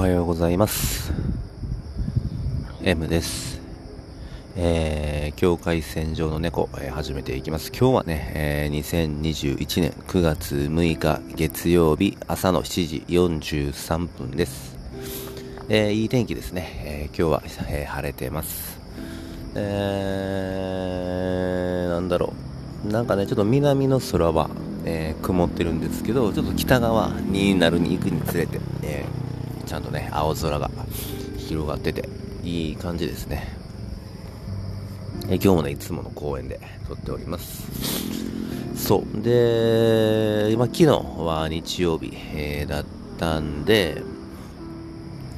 はようございます。M です。えー、境界線上の猫、えー、始めていきます。今日はね、えー、2021年9月6日月曜日朝の7時43分です。えー、いい天気ですね、えー、今日は、えー、晴れてます。えー、なんだろう。なんかねちょっと南の空はえー、曇ってるんですけど、ちょっと北側になるに行くにつれて、えー、ちゃんとね、青空が広がってて、いい感じですね。え、今日もね、いつもの公園で撮っております。そう。で、今、昨日は日曜日、えー、だったんで、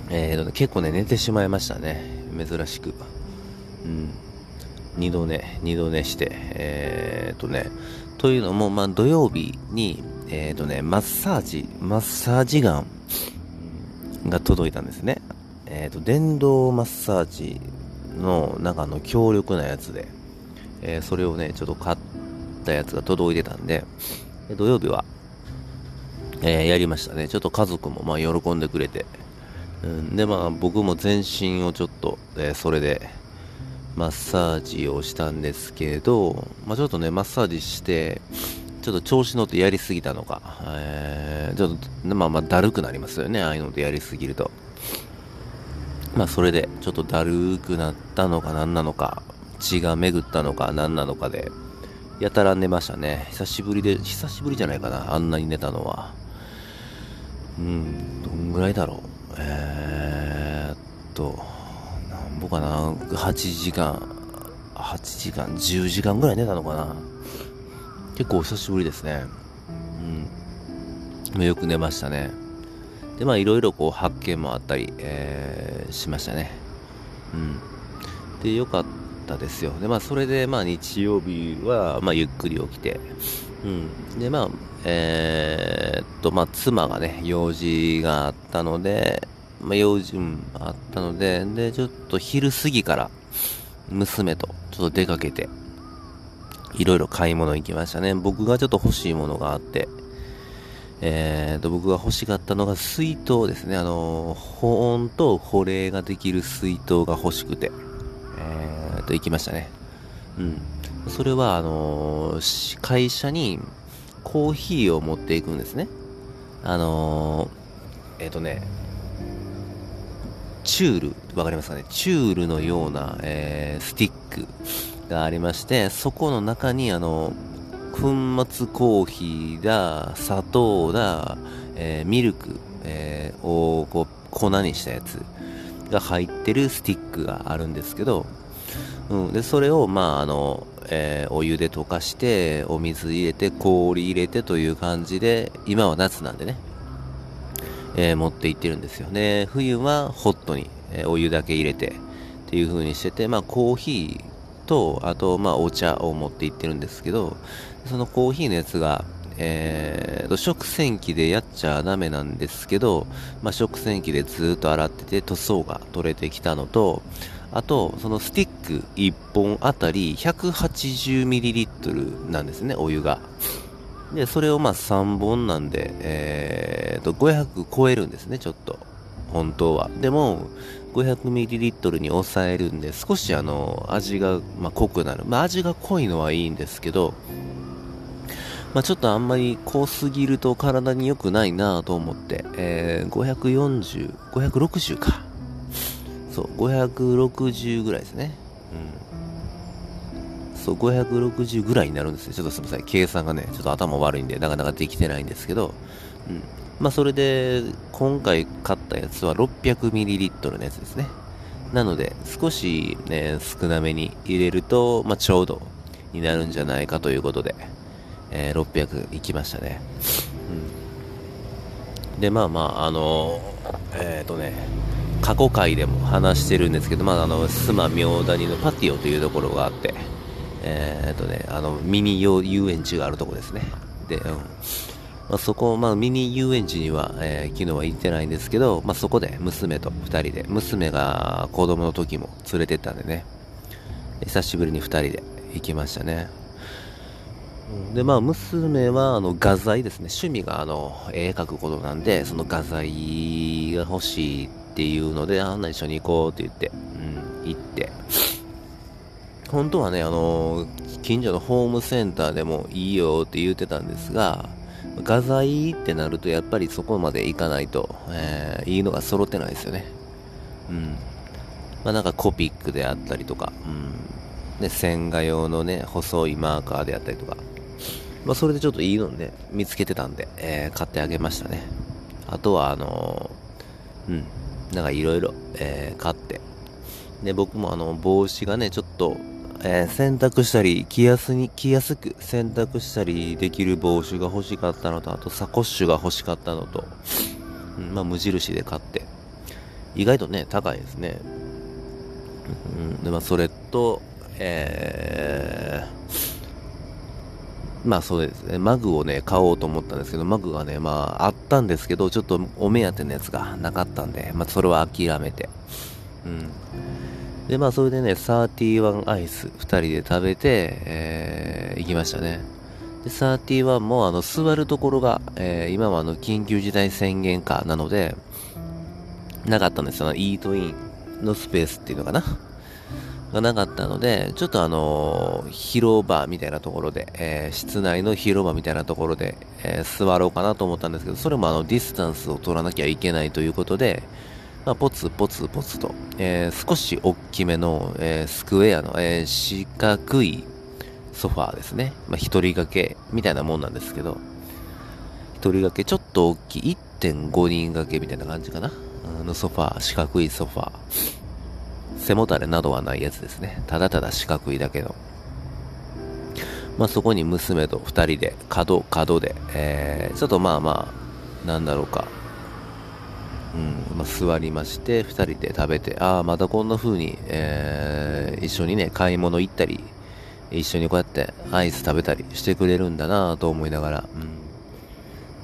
えー、結構ね、寝てしまいましたね。珍しく。うん。二度寝、二度寝して、えー、とね、というのも、まあ、土曜日に、え、ー、とね、マッサージ、マッサージガンが届いたんですね。えっ、ー、と、電動マッサージの中の強力なやつで、えー、それをね、ちょっと買ったやつが届いてたんで、土曜日は、えやりましたね。ちょっと家族もまあ喜んでくれて、うん、で、まあ僕も全身をちょっと、えそれで、マッサージをしたんですけど、まあ、ちょっとね、マッサージして、ちょっと調子乗ってやりすぎたのか、えー、ちょっと、まあまあ、だるくなりますよね、ああいうのでやりすぎると。まあ、それで、ちょっとだるくなったのか何なのか、血が巡ったのか何なのかで、やたら寝ましたね。久しぶりで、久しぶりじゃないかな、あんなに寝たのは。うん、どんぐらいだろう。えー、っと、なんぼかな、8時間、8時間、10時間ぐらい寝たのかな。結構久しぶりですね。うん。よく寝ましたね。で、まあいろいろこう発見もあったり、えー、しましたね。うん。で、よかったですよ。で、まあそれで、まあ日曜日は、まあゆっくり起きて、うん。で、まあ、えー、っと、まあ妻がね、用事があったので、まあ、用事、うん、あったので、で、ちょっと昼過ぎから、娘とちょっと出かけて、いろいろ買い物行きましたね。僕がちょっと欲しいものがあって、えーと、僕が欲しかったのが水筒ですね。あの、保温と保冷ができる水筒が欲しくて、えーと、行きましたね。うん。それは、あの、会社にコーヒーを持っていくんですね。あの、えっ、ー、とね、チュール、わかりますかね？チュールのような、えー、スティックがありまして、そこの中にあの、粉末コーヒーだ、砂糖だ、えー、ミルク、えー、をこう粉にしたやつが入ってるスティックがあるんですけど、うん、でそれを、まああのえー、お湯で溶かしてお水入れて氷入れてという感じで今は夏なんでねえー、持って行ってるんですよね。冬はホットに、えー、お湯だけ入れてっていう風にしてて、まあコーヒーと、あとまあお茶を持って行ってるんですけど、そのコーヒーのやつが、えー、食洗機でやっちゃダメなんですけど、まあ、食洗機でずっと洗ってて塗装が取れてきたのと、あと、そのスティック1本あたり 180ml なんですね、お湯が。で、それをまあ3本なんで、えー、と、500超えるんですね、ちょっと。本当は。でも、500ml に抑えるんで、少しあの、味が、ま、濃くなる。まあ、味が濃いのはいいんですけど、まあ、ちょっとあんまり濃すぎると体に良くないなと思って、えー、540、560か。そう、560ぐらいですね。うん。そう、560ぐらいになるんですよ。ちょっとすみません。計算がね、ちょっと頭悪いんで、なかなかできてないんですけど、うん。まあ、それで、今回買ったやつは 600ml のやつですね。なので、少しね、少なめに入れると、まあ、ちょうどになるんじゃないかということで、えー、600いきましたね。うん。で、まあまあ、あのー、えっ、ー、とね、過去回でも話してるんですけど、まあ、あの、須磨明谷のパティオというところがあって、え、っとね、あの、ミニ遊園地があるとこですね。で、うん。まあ、そこ、まあ、ミニ遊園地には、えー、昨日は行ってないんですけど、まあ、そこで娘と2人で、娘が子供の時も連れてったんでね、久しぶりに2人で行きましたね。で、まあ、娘は、あの、画材ですね。趣味が、あの、絵描くことなんで、その画材が欲しいっていうので、あんな一緒に行こうって言って、うん、行って。本当はね、あの、近所のホームセンターでもいいよって言ってたんですが、画材ってなると、やっぱりそこまで行かないと、えー、いいのが揃ってないですよね。うん。まあ、なんかコピックであったりとか、うん。で、線画用のね、細いマーカーであったりとか、まあ、それでちょっといいのね、見つけてたんで、えー、買ってあげましたね。あとは、あのー、うん、なんかいろいろ、えー、買って。で、僕もあの、帽子がね、ちょっと、えー、洗濯したり、着やすに、着やすく洗濯したりできる帽子が欲しかったのと、あとサコッシュが欲しかったのと、うん、まあ、無印で買って。意外とね、高いですね。うん、で、まあ、それと、えー、まあそうですね、マグをね、買おうと思ったんですけど、マグがね、まああったんですけど、ちょっとお目当てのやつがなかったんで、まあそれは諦めて。うん。で、まあそれでね、31アイス2人で食べて、えー、行きましたね。で、31もあの座るところが、えー、今はあの緊急事態宣言下なので、なかったんですよ。イートインのスペースっていうのかな？がなかったので、ちょっとあのー、広場みたいなところで、えー、室内の広場みたいなところで、えー、座ろうかなと思ったんですけど、それもあの、ディスタンスを取らなきゃいけないということで、まあ、ポツポツポツと、えー、少し大きめの、えー、スクエアの、えー、四角いソファーですね。まあ、一人掛けみたいなもんなんですけど、一人掛けちょっと大きい1.5人掛けみたいな感じかな。のソファー、四角いソファー。背もたれなどはないやつですね。ただただ四角いだけの。まあそこに娘と二人で、角、角で、えー、ちょっとまあまあ、なんだろうか。うん、まあ、座りまして、二人で食べて、ああ、またこんな風に、えー、一緒にね、買い物行ったり、一緒にこうやってアイス食べたりしてくれるんだなと思いながら、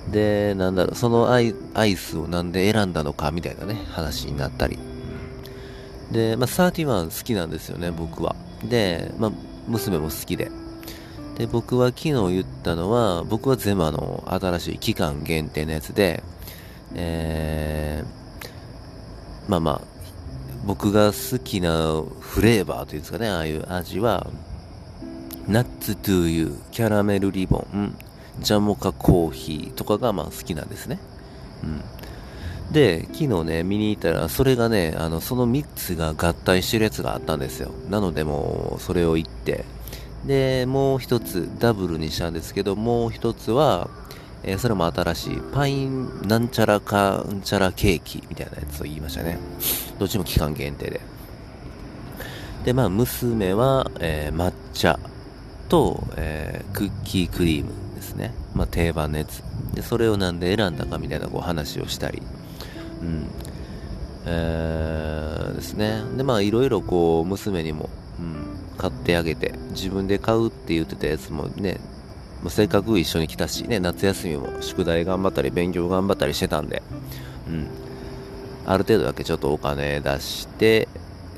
うん。で、なんだろう、そのアイアイスをなんで選んだのかみたいなね、話になったり。で、まあ、31好きなんですよね、僕は。で、まあ、娘も好きで。で、僕は昨日言ったのは、僕は全部あの、新しい期間限定のやつで、えー、まあまあ、僕が好きなフレーバーというんですかね、ああいう味は、ナッツトゥーユー、キャラメルリボン、ジャモカコーヒーとかがまあ好きなんですね。うん。で、昨日ね、見に行ったら、それがね、あの、その3つが合体してるやつがあったんですよ。なのでもう、それを言って、で、もう一つ、ダブルにしたんですけど、もう一つは、えー、それも新しい、パインなんちゃらかんちゃらケーキみたいなやつを言いましたね。どっちも期間限定で。で、まあ、娘は、えー、抹茶と、えー、クッキークリームですね。まあ、定番のやつ。で、それをなんで選んだかみたいなこう話をしたり。うん。えー、ですね。で、まあ、いろいろこう、娘にも、うん、買ってあげて、自分で買うって言ってたやつもね、もうせっかく一緒に来たし、ね、夏休みも宿題頑張ったり、勉強頑張ったりしてたんで、うん。ある程度だけちょっとお金出して、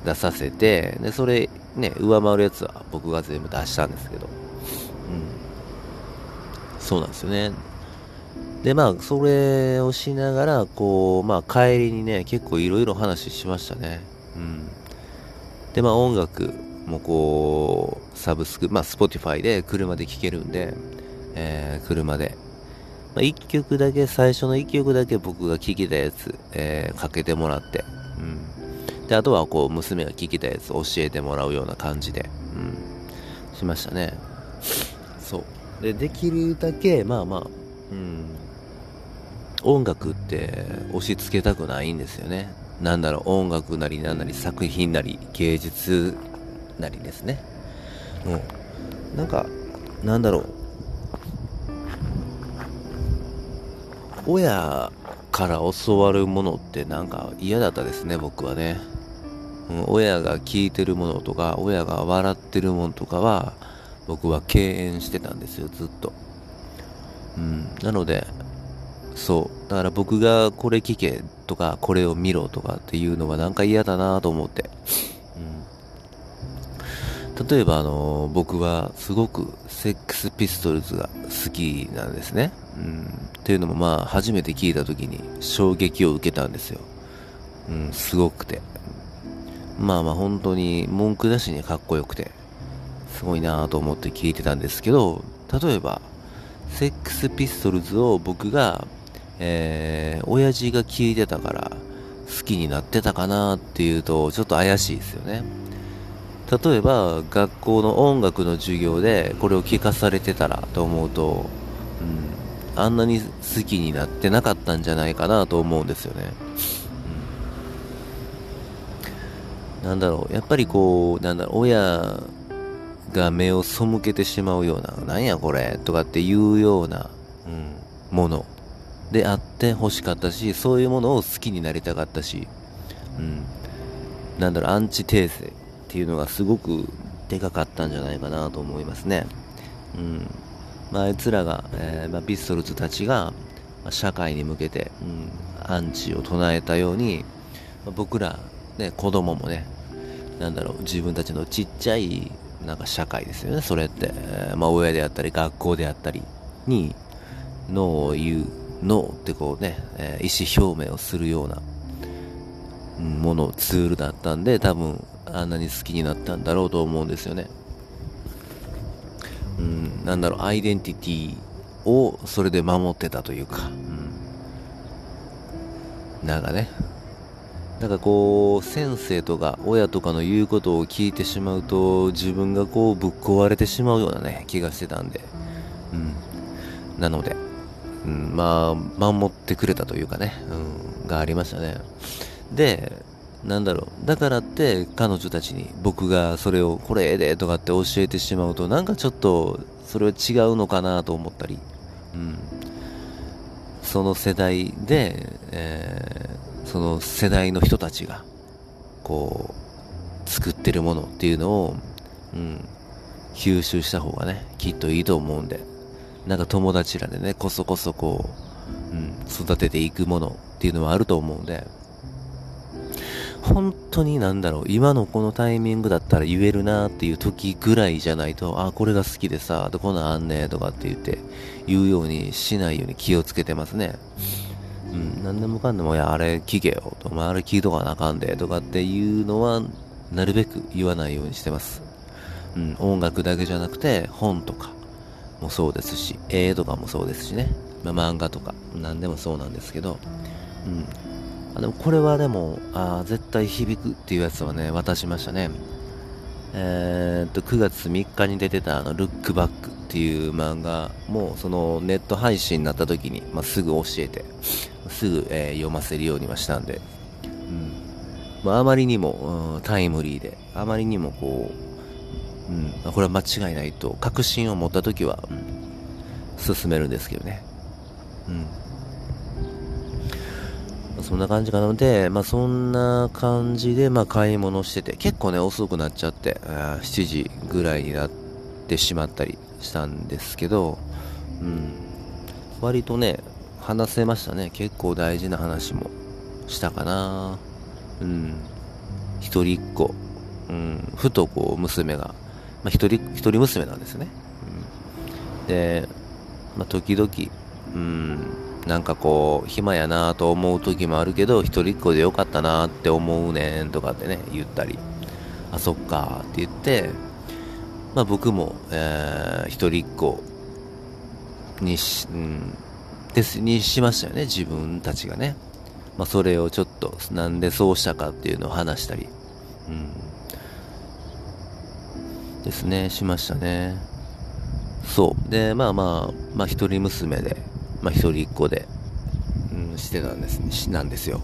出させて、で、それ、ね、上回るやつは僕が全部出したんですけど、うん。そうなんですよね。で、まあ、それをしながら、こう、まあ、帰りにね、結構いろいろ話しましたね。うん。で、まあ、音楽もうこう、サブスク、まあ、Spotify で車で聴けるんで、えー、車で。まあ、1曲だけ、最初の1曲だけ僕が聴きたやつ、えー、かけてもらって、うん。で、あとはこう、娘が聴きたやつ教えてもらうような感じで、うん。しましたね。そう。で、できるだけ、まあまあ、うん。音楽って押し付けたくないんですよね。なんだろう、音楽なりなんなり作品なり芸術なりですね。もう、なんか、なんだろう。親から教わるものってなんか嫌だったですね、僕はね。うん、親が聞いてるものとか、親が笑ってるものとかは、僕は敬遠してたんですよ、ずっと。うん、なので、そう。だから僕がこれ聞けとか、これを見ろとかっていうのはなんか嫌だなと思って。例えばあの僕はすごくセックスピストルズが好きなんですね。うん。っていうのもまあ初めて聞いた時に衝撃を受けたんですよ。うん、すごくて。まあまあ本当に文句なしにかっこよくて、すごいなぁと思って聞いてたんですけど、例えば、セックスピストルズを僕が、えー、親父が聞いてたから好きになってたかなっていうとちょっと怪しいですよね。例えば学校の音楽の授業でこれを聞かされてたらと思うと、うん、あんなに好きになってなかったんじゃないかなと思うんですよね。うん、なんだろう、やっぱりこう、なんだろう、親が目を背けてしまうような、なんやこれとかっていうような、うん、ものであって欲しかったし、そういうものを好きになりたかったし、うん、なんだろう、アンチテーゼっていうのがすごくでかかったんじゃないかなと思いますね。うん。まあ、いつらが、えー、まあ、ピストルズたちが、まあ、社会に向けて、うん、アンチを唱えたように、まあ、僕ら、ね、子供もね、なんだろう、自分たちのちっちゃい、なんか社会ですよね、それって。えー、まあ、親であったり、学校であったりに、ノーを言う、ノーってこうね、えー、意思表明をするような、もの、ツールだったんで、多分、あんなに好きになったんだろうと思うんですよね。うん、なんだろう、アイデンティティをそれで守ってたというか、うん、なんかね、なんかこう、先生とか親とかの言うことを聞いてしまうと、自分がこうぶっ壊れてしまうようなね、気がしてたんで、うん。なので、うん、まあ、守ってくれたというかね、うん、がありましたね。で、なんだろう。だからって彼女たちに僕がそれをこれでとかって教えてしまうとなんかちょっとそれは違うのかなと思ったり、うん。その世代で、えー、その世代の人たちがこう作ってるものっていうのを、うん、吸収した方がね、きっといいと思うんで、なんか友達らでね、こそこそこう、うん、育てていくものっていうのはあると思うんで、本当になんだろう、今のこのタイミングだったら言えるなっていう時ぐらいじゃないと、あ、これが好きでさ、どこなんあんねとかって言って、言うようにしないように気をつけてますね。うん、何でもかんでも、いや、あれ聞けよと、お前あれ聞いとかなあかんで、とかっていうのは、なるべく言わないようにしてます。うん、音楽だけじゃなくて、本とかもそうですし、絵とかもそうですしね。まあ、漫画とか、何でもそうなんですけど、うん、でもこれはでも、あ絶対響くっていうやつはね、渡しましたね。えー、っと、9月3日に出てたあの、ルックバックっていう漫画も、そのネット配信になった時に、まあ、すぐ教えて、すぐ、えー、読ませるようにはしたんで、うん。まあ、あまりにも、うん、タイムリーで、あまりにもこう、うん、これは間違いないと、確信を持った時は、うん、進めるんですけどね。うん。そんな感じかなので、まあ、そんな感じで、まあ、買い物してて、結構ね、遅くなっちゃって、7時ぐらいになってしまったりしたんですけど、うん、割とね、話せましたね。結構大事な話もしたかな。うん。一人っ子。うん。ふとこう、娘が、まあ、一人、一人娘なんですね。うん、で、まあ、時々、うん、なんかこう、暇やなと思う時もあるけど、一人っ子でよかったなって思うねんとかってね、言ったり、あ、そっかって言って、まあ僕も、えー、一人っ子にし、うん、です、にしましたよね、自分たちがね。まあそれをちょっと、なんでそうしたかっていうのを話したり、うん。ですね、しましたね。そう。で、まあまあ、まあ一人娘で、まあ、一人っ子で、うん、してたんです、なんですよ。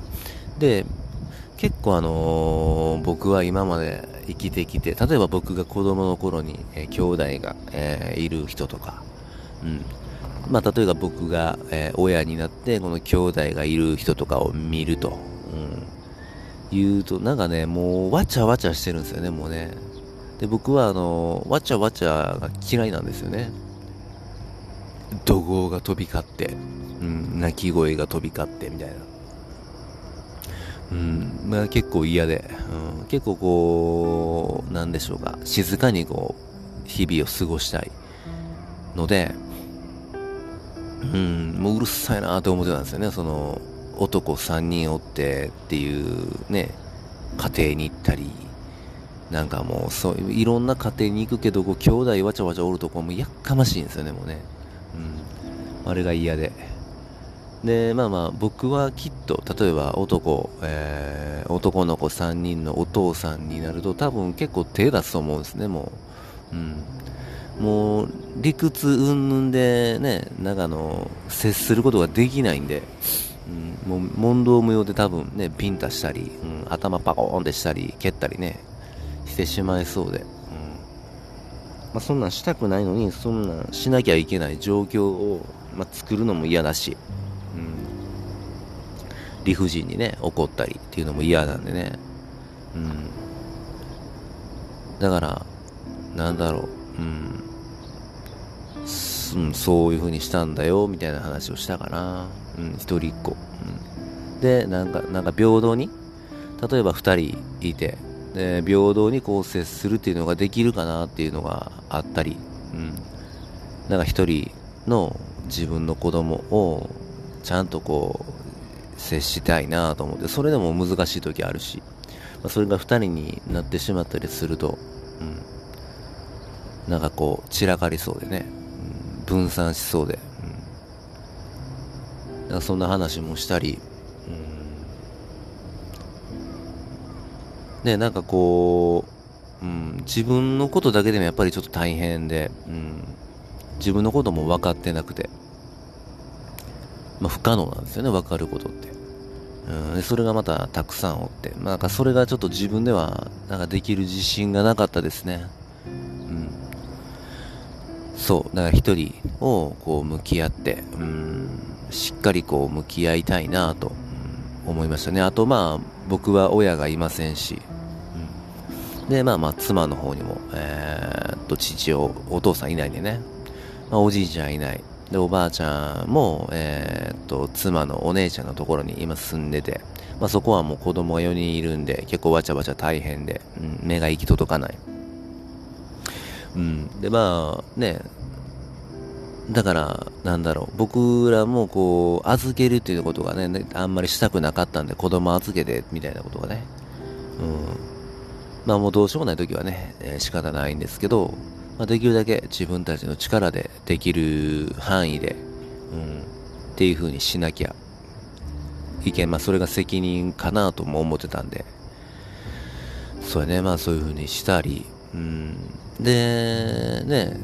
で、結構あのー、僕は今まで生きてきて、例えば僕が子供の頃に、えー、兄弟が、えー、いる人とか、うん。まあ、例えば僕が、えー、親になって、この兄弟がいる人とかを見ると、うん。言うと、なんかね、もう、わちゃわちゃしてるんですよね、もうね。で、僕は、あの、わちゃわちゃが嫌いなんですよね。怒号が飛び交って、うん、泣き声が飛び交ってみたいな。うんまあ、結構嫌で、うん、結構こうなんでしょうか。静かにこう日々を過ごしたいのでうんもううるさいなと思ってたんですよね。その男3人おってっていうね家庭に行ったりなんかもうそういろんな家庭に行くけどこう兄弟わちゃわちゃおるとこもやっかましいんですよねもうね、あれが嫌で。でまあまあ僕はきっと例えば男、えー、男の子3人のお父さんになると多分結構手出すと思うんですねもう、うん、もう理屈云々でねなんかあの接することができないんで、うん、もう問答無用で多分ねピンタしたり、うん、頭パコーンってしたり蹴ったりねしてしまいそうで、うん。まあ、そんなんしたくないのにそんなんしなきゃいけない状況を、まあ、作るのも嫌だし、うん、理不尽にね怒ったりっていうのも嫌なんでね、うん、だからなんだろう。うん。うん、そういう風にしたんだよみたいな話をしたかな、うん、一人っ子、うん、でなんかなんか平等に例えば2人いてで平等にこう接するっていうのができるかなっていうのがあったり、うん、なんか1人の自分の子供をちゃんとこう接したいなと思ってそれでも難しい時あるし、まあ、それが2人になってしまったりすると、うん、なんかこう散らかりそうでねうん分散しそうで、うん、かそんな話もしたり、うん、ねなんかこう、うん、自分のことだけでもやっぱりちょっと大変で、うん、自分のことも分かってなくて、まあ、不可能なんですよね。分かることって。うん、でそれがまたたくさんおって、まあ、なんかそれがちょっと自分ではなんかできる自信がなかったですね。うん。そう、だから一人をこう向き合って、うん、しっかりこう向き合いたいなと、思いましたね。あとまあ、僕は親がいませんし、うん、で、まあまあ、妻の方にも、えー、っと、父を、お父さんいないんでね、まあ、おじいちゃんいない。で、おばあちゃんも、えー、っと、妻のお姉ちゃんのところに今住んでて、まあそこはもう子供が4人いるんで、結構わちゃわちゃ大変で、うん、目が行き届かない。うん。で、まあ、ね、だから、なんだろう、僕らもこう、預けるっていうことがね、あんまりしたくなかったんで、子供預けて、みたいなことがね。うん。まあもうどうしようもない時はね、えー、仕方ないんですけど、まあ、できるだけ自分たちの力でできる範囲で、うん、っていう風にしなきゃいけん。まあそれが責任かなとも思ってたんで、そうやね、まあそういう風にしたり、うん。で、ね、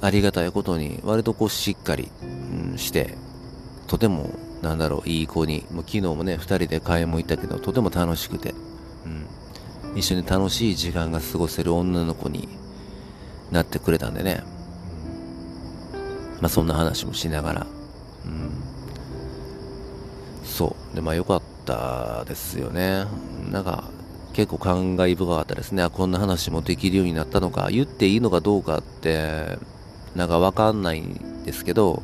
ありがたいことに、割とこうしっかり、うん、して、とても、なんだろう、いい子に、もう昨日もね、二人で買い物行ったけど、とても楽しくて、うん、一緒に楽しい時間が過ごせる女の子になってくれたんでね、まあそんな話もしながら、うん、そう。で、まあ良かったですよね。なんか、結構感慨深かったですね。あ、こんな話もできるようになったのか、言っていいのかどうかって、なんかわかんないんですけど、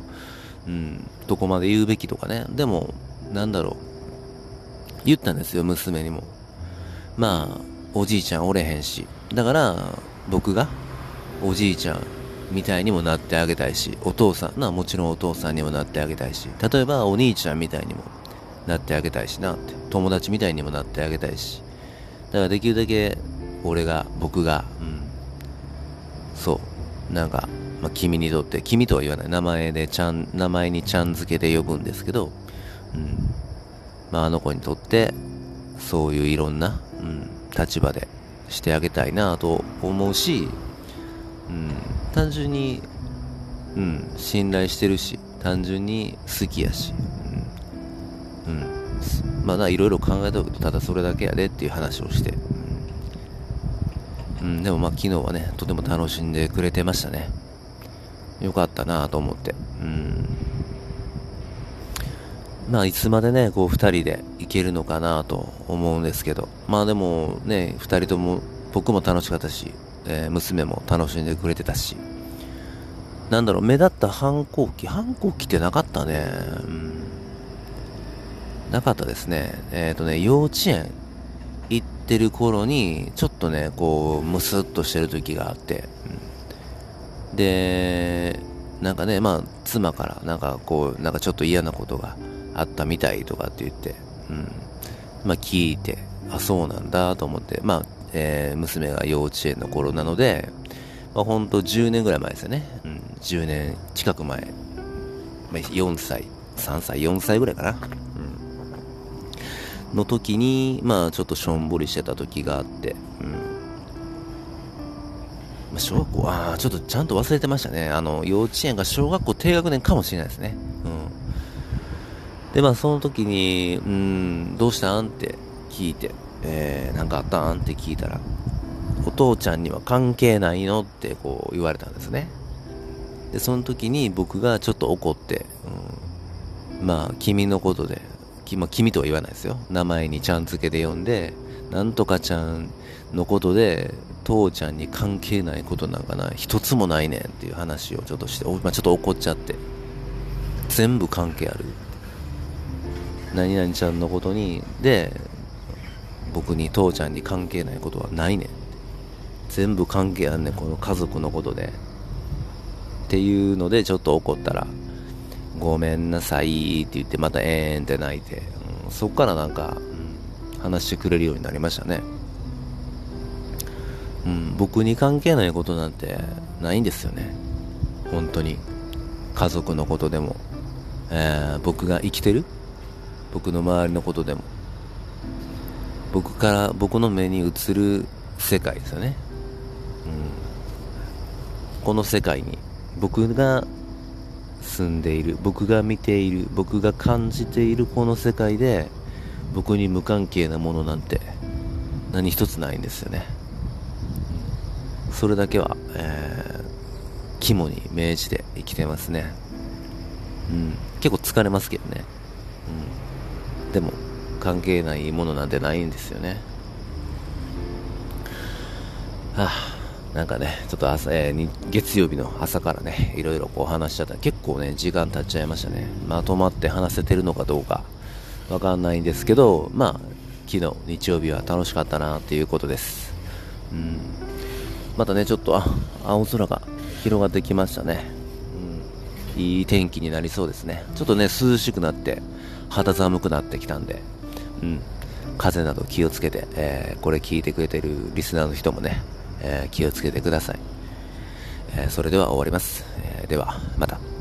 うん、どこまで言うべきとかね。でも、なんだろう。言ったんですよ、娘にも。まあ、おじいちゃんおれへんし。だから、僕が、おじいちゃんみたいにもなってあげたいし、お父さん、な、もちろんお父さんにもなってあげたいし、例えばお兄ちゃんみたいにもなってあげたいしなって、友達みたいにもなってあげたいし、だからできるだけ、俺が、僕が、うん、そう、なんか、まあ、君にとって、君とは言わない名前でちゃん、名前にちゃん付けで呼ぶんですけど、うん。まあ、あの子にとって、そういういろんな、うん、立場でしてあげたいなと思うし、うん、単純に、うん、信頼してるし、単純に好きやし、うん、うん。まあ、いろいろ考えたけど、ただそれだけやでっていう話をして、うん、でもまあ昨日はね、とても楽しんでくれてましたね。よかったなと思って。うん。まあ、いつまでね、こう、二人で行けるのかなと思うんですけど。まあでもね、二人とも、僕も楽しかったし、えー、娘も楽しんでくれてたし。なんだろう、目立った反抗期、反抗期ってなかったね。うん。なかったですね。えっ、ー、とね、幼稚園行ってる頃に、ちょっとね、こう、ムスッとしてる時があって、うん、で、なんかね、まあ、妻から、なんかこう、なんかちょっと嫌なことがあったみたいとかって言って、うん。まあ、聞いて、あ、そうなんだと思って、まあ、えー、娘が幼稚園の頃なので、まあ、ほんと10年ぐらい前ですよね。うん、10年近く前。まあ、4歳、3歳、4歳ぐらいかな。うん。の時に、まあ、ちょっとしょんぼりしてた時があって、うん。まあ、小学校、ああ、ちょっとちゃんと忘れてましたね。あの、幼稚園が小学校低学年かもしれないですね。うん。で、まあ、その時に、うん、どうしたん？って聞いて、えー、なんかあったん？って聞いたら、お父ちゃんには関係ないの？ってこう言われたんですね。で、その時に僕がちょっと怒って、うん、まあ、君のことで、まあ、君とは言わないですよ。名前にちゃん付けで呼んで、なんとかちゃんのことで、父ちゃんに関係ないことなんかな、一つもないねんっていう話をちょっとして、まあ、ちょっと怒っちゃって、全部関係ある。何々ちゃんのことに、で、僕に父ちゃんに関係ないことはないねん。全部関係あんねんこの家族のことで。っていうのでちょっと怒ったらごめんなさいって言ってまたえーんって泣いて、うん、そっからなんか、うん、話してくれるようになりましたね。うん僕に関係ないことなんてないんですよね。本当に。家族のことでも、えー、僕が生きてる？僕の周りのことでも。僕から僕の目に映る世界ですよね、うん、この世界に僕が住んでいる僕が見ている僕が感じているこの世界で僕に無関係なものなんて何一つないんですよね。それだけは、えー、肝に銘じて生きてますね。うん。結構疲れますけどね。うん。でも関係ないものなんてないんですよね。はあ、なんかね、ちょっと朝、えー、月曜日の朝からね、いろいろこう話しちゃったら結構ね、時間経っちゃいましたね。まとまって話せてるのかどうかわかんないんですけど、まあ、昨日、日曜日は楽しかったなっていうことです。うん。またね、ちょっと、あ、青空が広がってきましたね。うん。いい天気になりそうですね。ちょっとね、涼しくなって、肌寒くなってきたんで、うん、風邪など気をつけて、えー、これ聞いてくれてるリスナーの人もね、えー、気をつけてください。えー、それでは終わります。えでは、また。